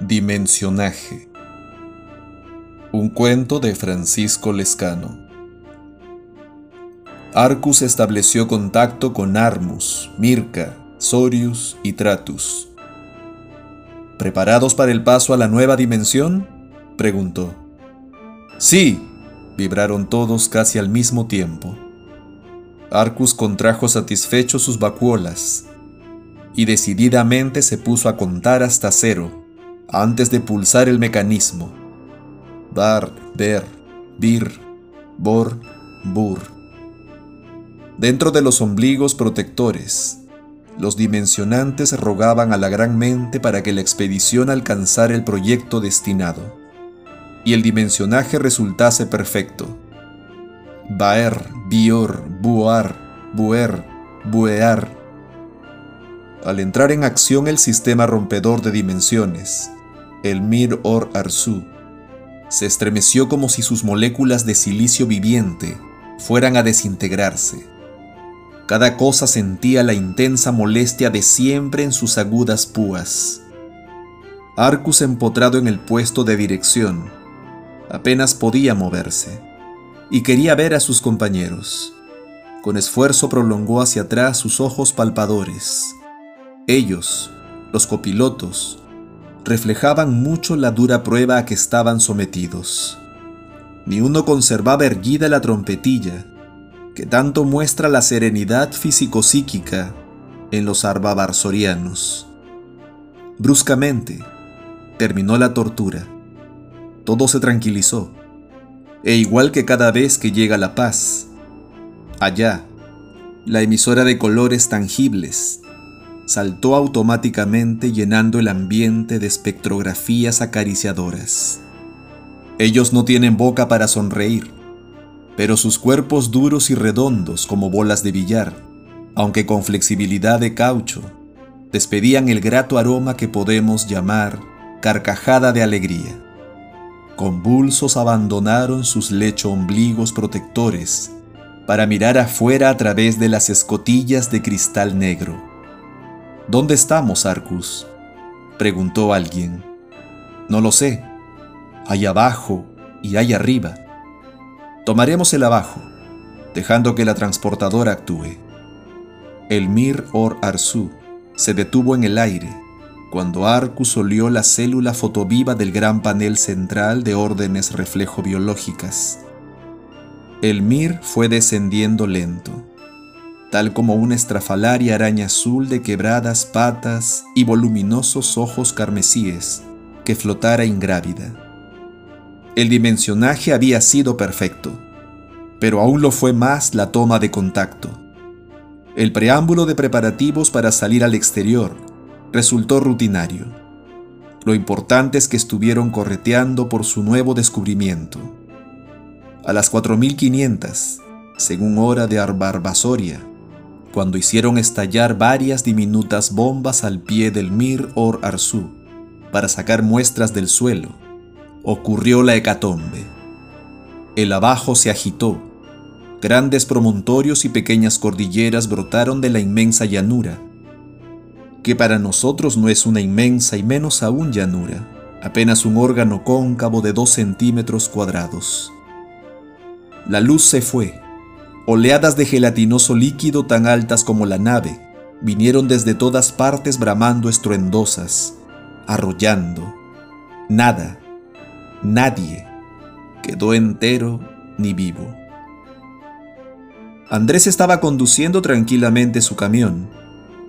Dimensionaje. Un cuento de Francisco Lescano. Arcus estableció contacto con Armus, Mirka, Sorius y Tratus. ¿Preparados para el paso a la nueva dimensión? preguntó. Sí, vibraron todos casi al mismo tiempo. Arcus contrajo satisfecho sus vacuolas y decididamente se puso a contar hasta cero antes de pulsar el mecanismo. Bar, ver, bir, bor, bur. Dentro de los ombligos protectores, los dimensionantes rogaban a la gran mente para que la expedición alcanzara el proyecto destinado y el dimensionaje resultase perfecto. Baer, bior, buar, buer, buear. Al entrar en acción el sistema rompedor de dimensiones, el Mir Or Arzu, se estremeció como si sus moléculas de silicio viviente fueran a desintegrarse. Cada cosa sentía la intensa molestia de siempre en sus agudas púas. Arcus empotrado en el puesto de dirección, apenas podía moverse, y quería ver a sus compañeros. Con esfuerzo prolongó hacia atrás sus ojos palpadores. Ellos, los copilotos, reflejaban mucho la dura prueba a que estaban sometidos. Ni uno conservaba erguida la trompetilla, que tanto muestra la serenidad físico-psíquica en los arbavarsorianos. Bruscamente, terminó la tortura. Todo se tranquilizó, e igual que cada vez que llega la paz, allá, la emisora de colores tangibles saltó automáticamente llenando el ambiente de espectrografías acariciadoras. Ellos no tienen boca para sonreír, pero sus cuerpos duros y redondos como bolas de billar, aunque con flexibilidad de caucho, despedían el grato aroma que podemos llamar carcajada de alegría. Convulsos abandonaron sus lecho ombligos protectores para mirar afuera a través de las escotillas de cristal negro ¿Dónde estamos, Arcus? preguntó alguien. No lo sé. Hay abajo y hay arriba. Tomaremos el abajo, dejando que la transportadora actúe. El Mir Or Arsu se detuvo en el aire cuando Arcus olió la célula fotoviva del gran panel central de órdenes reflejo biológicas. El Mir fue descendiendo lento tal como una estrafalaria araña azul de quebradas patas y voluminosos ojos carmesíes que flotara ingrávida. El dimensionaje había sido perfecto, pero aún lo fue más la toma de contacto. El preámbulo de preparativos para salir al exterior resultó rutinario. Lo importante es que estuvieron correteando por su nuevo descubrimiento. A las 4500, según hora de Arbarbasoria, cuando hicieron estallar varias diminutas bombas al pie del Mir Or Arzu para sacar muestras del suelo, ocurrió la hecatombe. El abajo se agitó. Grandes promontorios y pequeñas cordilleras brotaron de la inmensa llanura, que para nosotros no es una inmensa y menos aún llanura, apenas un órgano cóncavo de dos centímetros cuadrados. La luz se fue Oleadas de gelatinoso líquido tan altas como la nave vinieron desde todas partes bramando estruendosas, arrollando. Nada, nadie quedó entero ni vivo. Andrés estaba conduciendo tranquilamente su camión,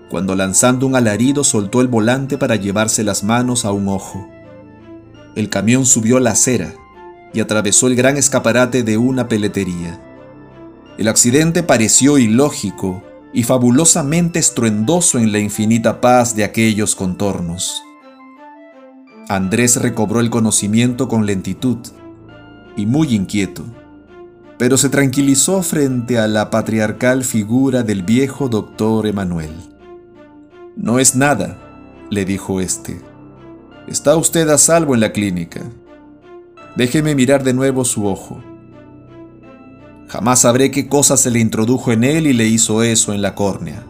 cuando lanzando un alarido soltó el volante para llevarse las manos a un ojo. El camión subió la acera y atravesó el gran escaparate de una peletería. El accidente pareció ilógico y fabulosamente estruendoso en la infinita paz de aquellos contornos. Andrés recobró el conocimiento con lentitud y muy inquieto, pero se tranquilizó frente a la patriarcal figura del viejo doctor Emanuel. No es nada, le dijo éste. Está usted a salvo en la clínica. Déjeme mirar de nuevo su ojo. Jamás sabré qué cosa se le introdujo en él y le hizo eso en la córnea.